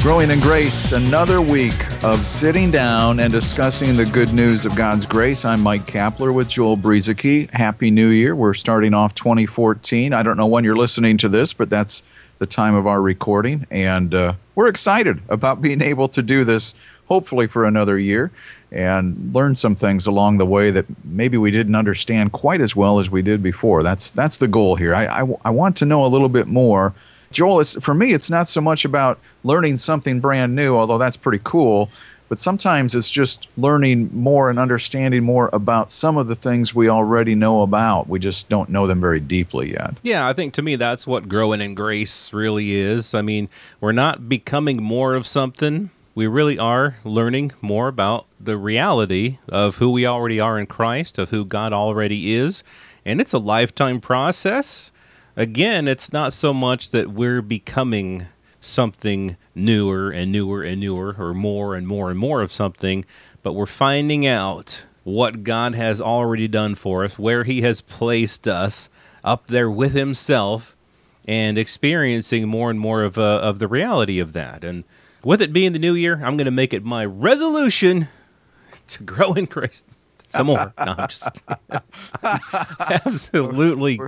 Growing in Grace, another week of sitting down and discussing the good news of God's grace. I'm Mike Kapler with Joel Brueseke. Happy New Year. We're starting off 2014. I don't know when you're listening to this, but that's the time of our recording. And uh, we're excited about being able to do this, hopefully, for another year and learn some things along the way that maybe we didn't understand quite as well as we did before. That's, that's the goal here. I, I, I want to know a little bit more Joel, it's, for me, it's not so much about learning something brand new, although that's pretty cool. But sometimes it's just learning more and understanding more about some of the things we already know about. We just don't know them very deeply yet. Yeah, I think to me that's what growing in grace really is. I mean, we're not becoming more of something. We really are learning more about the reality of who we already are in Christ, of who God already is. And it's a lifetime process again, it's not so much that we're becoming something newer and newer and newer or more and more and more of something, but we're finding out what God has already done for us, where He has placed us up there with Himself, and experiencing more and more of, uh, of the reality of that. And with it being the new year, I'm going to make it my resolution to grow in Christ some more. No, absolutely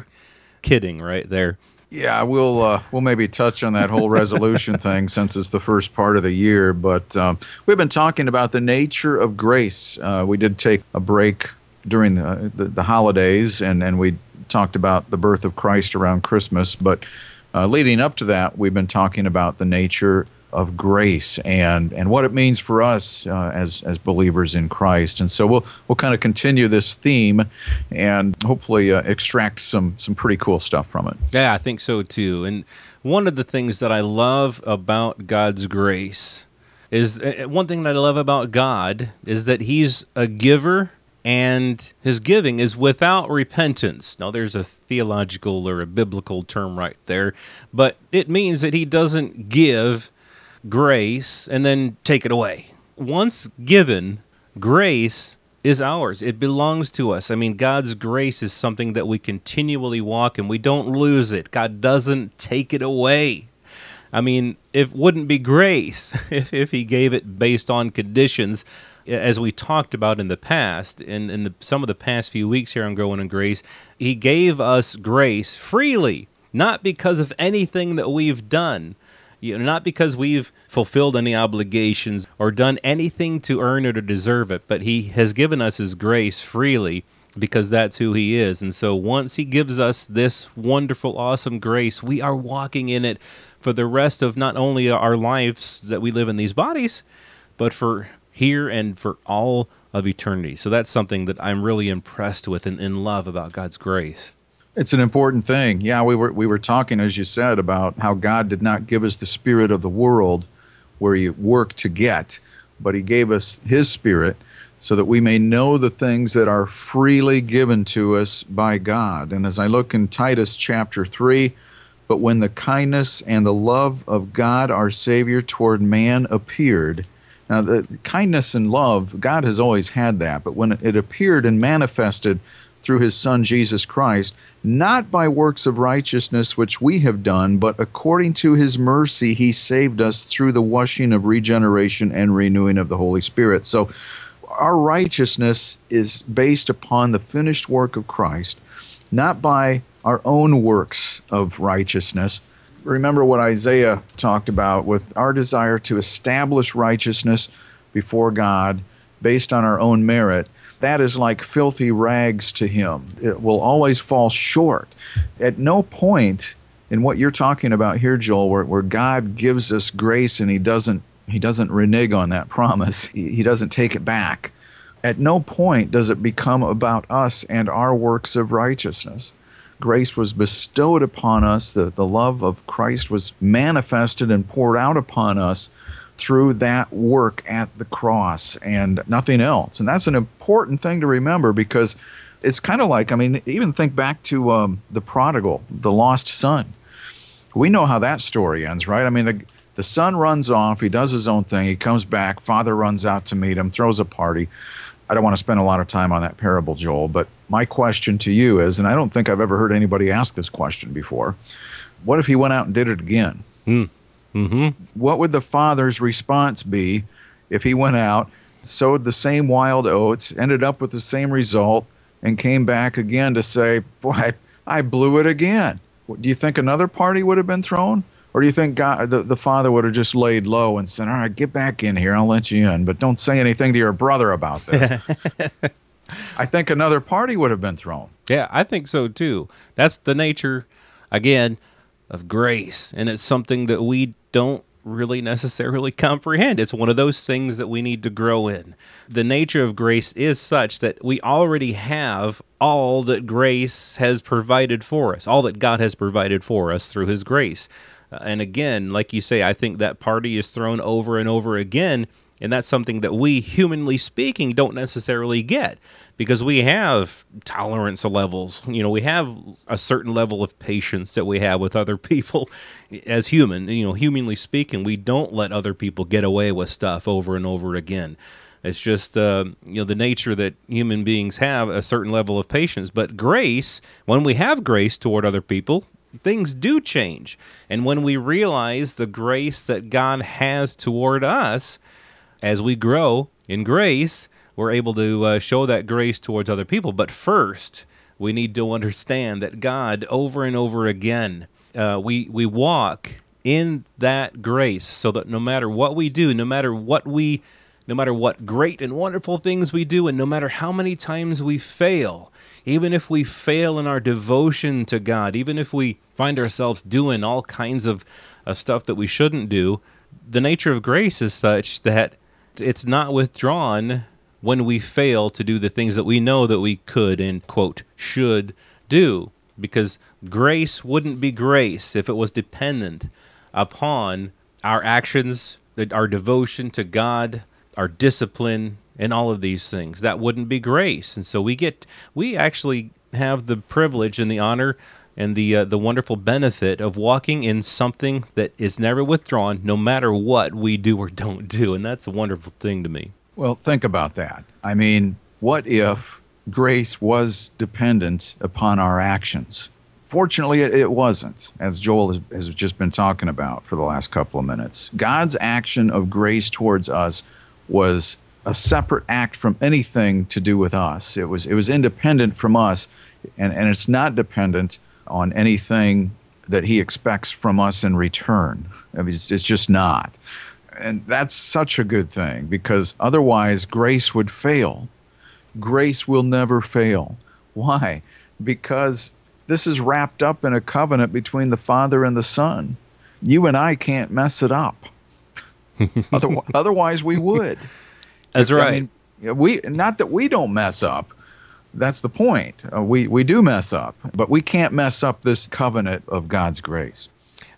kidding right there. Yeah, we'll uh, we'll maybe touch on that whole resolution thing since it's the first part of the year. But um, we've been talking about the nature of grace. Uh, we did take a break during the, the, the holidays, and and we talked about the birth of Christ around Christmas. But uh, leading up to that, we've been talking about the nature of grace and and what it means for us uh, as as believers in Christ. And so we'll we'll kind of continue this theme and hopefully uh, extract some some pretty cool stuff from it. Yeah, I think so too. And one of the things that I love about God's grace is uh, one thing that I love about God is that he's a giver and his giving is without repentance. Now, there's a theological or a biblical term right there, but it means that he doesn't give grace and then take it away. Once given, grace is ours. It belongs to us. I mean, God's grace is something that we continually walk and we don't lose it. God doesn't take it away. I mean, it wouldn't be grace if, if He gave it based on conditions, as we talked about in the past, in, in the, some of the past few weeks here on Growing in Grace. He gave us grace freely, not because of anything that we've done, you know, not because we've fulfilled any obligations or done anything to earn it or deserve it, but He has given us His grace freely because that's who He is. And so once He gives us this wonderful, awesome grace, we are walking in it for the rest of not only our lives that we live in these bodies, but for here and for all of eternity. So that's something that I'm really impressed with and in love about God's grace. It's an important thing. Yeah, we were we were talking as you said about how God did not give us the spirit of the world where you work to get, but he gave us his spirit so that we may know the things that are freely given to us by God. And as I look in Titus chapter 3, but when the kindness and the love of God our Savior toward man appeared, now the kindness and love, God has always had that, but when it appeared and manifested through his Son Jesus Christ, not by works of righteousness which we have done, but according to his mercy he saved us through the washing of regeneration and renewing of the Holy Spirit. So our righteousness is based upon the finished work of Christ, not by our own works of righteousness. Remember what Isaiah talked about with our desire to establish righteousness before God based on our own merit that is like filthy rags to him. It will always fall short. At no point in what you're talking about here, Joel, where, where God gives us grace and he doesn't he doesn't renege on that promise. He, he doesn't take it back. At no point does it become about us and our works of righteousness. Grace was bestowed upon us, the, the love of Christ was manifested and poured out upon us through that work at the cross and nothing else. And that's an important thing to remember because it's kind of like, I mean, even think back to um, the prodigal, the lost son. We know how that story ends, right? I mean, the, the son runs off, he does his own thing, he comes back, father runs out to meet him, throws a party. I don't want to spend a lot of time on that parable, Joel, but my question to you is, and I don't think I've ever heard anybody ask this question before what if he went out and did it again? Mm. Mm-hmm. What would the father's response be if he went out, sowed the same wild oats, ended up with the same result, and came back again to say, Boy, I, blew it again? Do you think another party would have been thrown? Or do you think God, the, the father would have just laid low and said, All right, get back in here. I'll let you in, but don't say anything to your brother about this? I think another party would have been thrown. Yeah, I think so too. That's the nature, again, of grace. And it's something that we don't really necessarily comprehend. It's one of those things that we need to grow in. The nature of grace is such that we already have all that grace has provided for us, all that God has provided for us through His grace. Uh, and again, like you say, I think that party is thrown over and over again and that's something that we, humanly speaking, don't necessarily get because we have tolerance levels. You know, we have a certain level of patience that we have with other people as human. You know, humanly speaking, we don't let other people get away with stuff over and over again. It's just uh, you know the nature that human beings have a certain level of patience. But grace, when we have grace toward other people, things do change. And when we realize the grace that God has toward us, as we grow in grace, we're able to uh, show that grace towards other people. But first, we need to understand that God, over and over again, uh, we we walk in that grace, so that no matter what we do, no matter what we, no matter what great and wonderful things we do, and no matter how many times we fail, even if we fail in our devotion to God, even if we find ourselves doing all kinds of, of stuff that we shouldn't do, the nature of grace is such that it's not withdrawn when we fail to do the things that we know that we could and quote should do. Because grace wouldn't be grace if it was dependent upon our actions our devotion to God our discipline and all of these things. That wouldn't be grace. And so we get we actually have the privilege and the honor and the uh, the wonderful benefit of walking in something that is never withdrawn, no matter what we do or don't do, and that's a wonderful thing to me. Well, think about that. I mean, what if grace was dependent upon our actions? Fortunately, it, wasn't, as Joel has, has just been talking about for the last couple of minutes. God's action of grace towards us was a separate act from anything to do with us. It was it was independent from us, and, and it's not dependent on anything that he expects from us in return. I mean, it's, it's just not. And that's such a good thing because otherwise grace would fail. Grace will never fail. Why? Because this is wrapped up in a covenant between the Father and the Son. You and I can't mess it up. otherwise, otherwise, we would. That's right. I mean, we not that we don't mess up, that's the point. Uh, we, we do mess up, but we can't mess up this covenant of God's grace.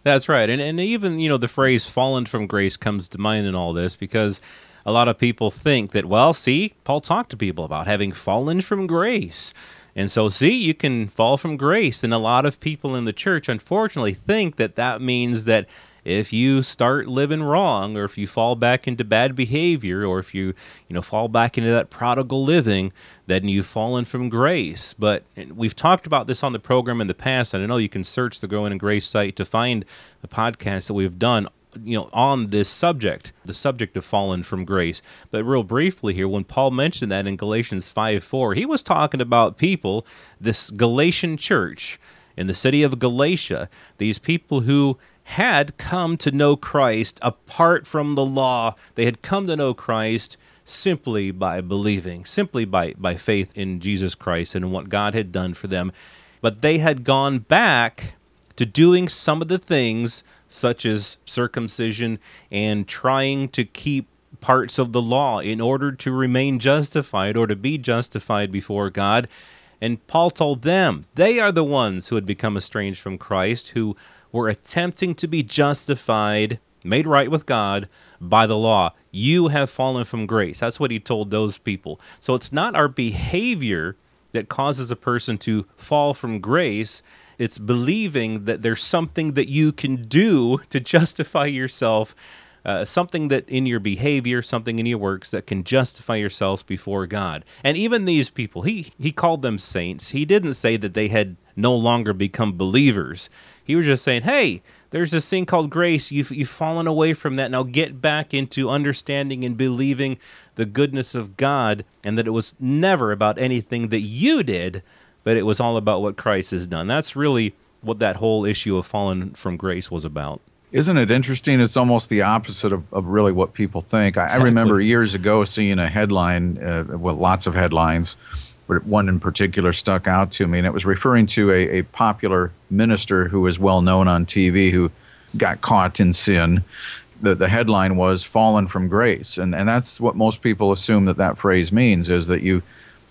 That's right. And, and even, you know, the phrase fallen from grace comes to mind in all this because a lot of people think that, well, see, Paul talked to people about having fallen from grace. And so, see, you can fall from grace. And a lot of people in the church, unfortunately, think that that means that if you start living wrong or if you fall back into bad behavior or if you you know fall back into that prodigal living then you've fallen from grace. But we've talked about this on the program in the past and i know you can search the growing in grace site to find the podcast that we've done you know on this subject the subject of fallen from grace. But real briefly here when paul mentioned that in galatians 5 4 he was talking about people this galatian church in the city of galatia these people who had come to know Christ apart from the law. They had come to know Christ simply by believing, simply by, by faith in Jesus Christ and what God had done for them. But they had gone back to doing some of the things, such as circumcision and trying to keep parts of the law in order to remain justified or to be justified before God. And Paul told them they are the ones who had become estranged from Christ, who were attempting to be justified made right with God by the law. You have fallen from grace. That's what he told those people. So it's not our behavior that causes a person to fall from grace. It's believing that there's something that you can do to justify yourself, uh, something that in your behavior, something in your works that can justify yourselves before God. And even these people, he, he called them saints. He didn't say that they had no longer become believers. He was just saying, hey, there's this thing called grace. You've, you've fallen away from that. Now get back into understanding and believing the goodness of God and that it was never about anything that you did, but it was all about what Christ has done. That's really what that whole issue of fallen from grace was about. Isn't it interesting? It's almost the opposite of, of really what people think. I, exactly. I remember years ago seeing a headline, uh, well, lots of headlines one in particular stuck out to me, and it was referring to a, a popular minister who was well known on TV who got caught in sin. The, the headline was "Fallen from Grace," and and that's what most people assume that that phrase means is that you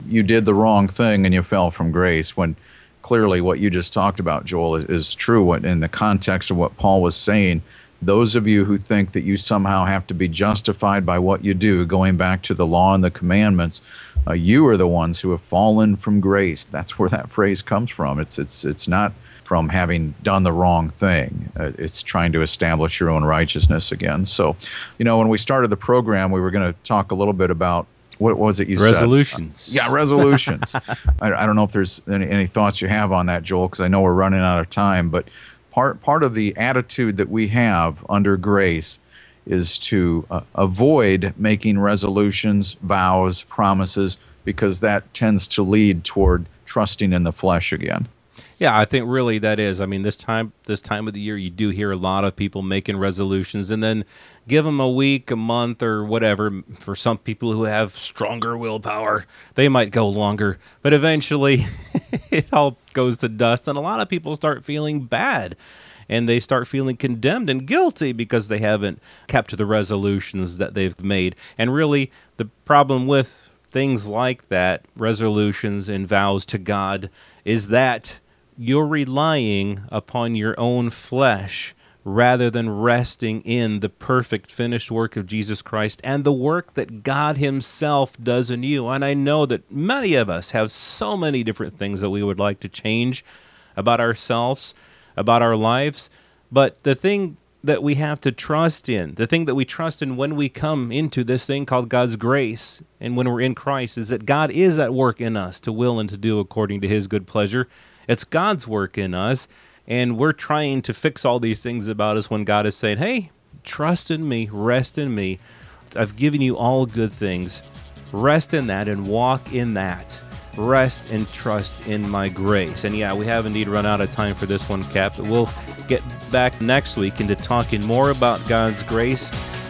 you did the wrong thing and you fell from grace. When clearly what you just talked about, Joel, is, is true. What in the context of what Paul was saying, those of you who think that you somehow have to be justified by what you do, going back to the law and the commandments, uh, you are the ones who have fallen from grace. That's where that phrase comes from. It's it's it's not from having done the wrong thing. Uh, it's trying to establish your own righteousness again. So, you know, when we started the program, we were going to talk a little bit about what was it you resolutions. said? Uh, yeah, resolutions. I, I, don't know if there's any, any thoughts you have on that, Joel, because I know we're running out of time. But part part of the attitude that we have under grace is to uh, avoid making resolutions, vows, promises, because that tends to lead toward trusting in the flesh again. Yeah, I think really that is. I mean, this time this time of the year, you do hear a lot of people making resolutions, and then give them a week, a month, or whatever. For some people who have stronger willpower, they might go longer, but eventually, it all goes to dust, and a lot of people start feeling bad and they start feeling condemned and guilty because they haven't kept the resolutions that they've made. And really, the problem with things like that, resolutions and vows to God, is that you're relying upon your own flesh rather than resting in the perfect finished work of Jesus Christ and the work that God Himself does in you. And I know that many of us have so many different things that we would like to change about ourselves about our lives. But the thing that we have to trust in, the thing that we trust in when we come into this thing called God's grace and when we're in Christ, is that God is at work in us to will and to do according to His good pleasure. It's God's work in us, and we're trying to fix all these things about us when God is saying, Hey, trust in me, rest in me. I've given you all good things. Rest in that and walk in that rest and trust in my grace. And yeah, we have indeed run out of time for this one, Cap. But we'll get back next week into talking more about God's grace.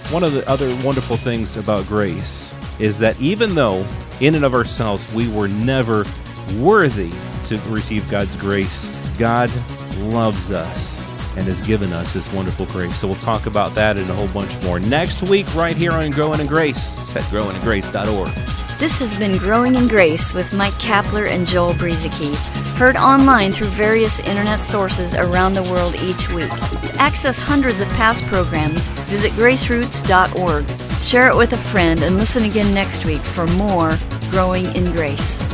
One of the other wonderful things about grace is that even though in and of ourselves we were never worthy to receive God's grace, God loves us and has given us His wonderful grace. So we'll talk about that and a whole bunch more next week, right here on Growing in Grace at growingingrace.org. This has been Growing in Grace with Mike Kapler and Joel Brueseke, heard online through various internet sources around the world each week. To access hundreds of past programs, visit graceroots.org. Share it with a friend and listen again next week for more Growing in Grace.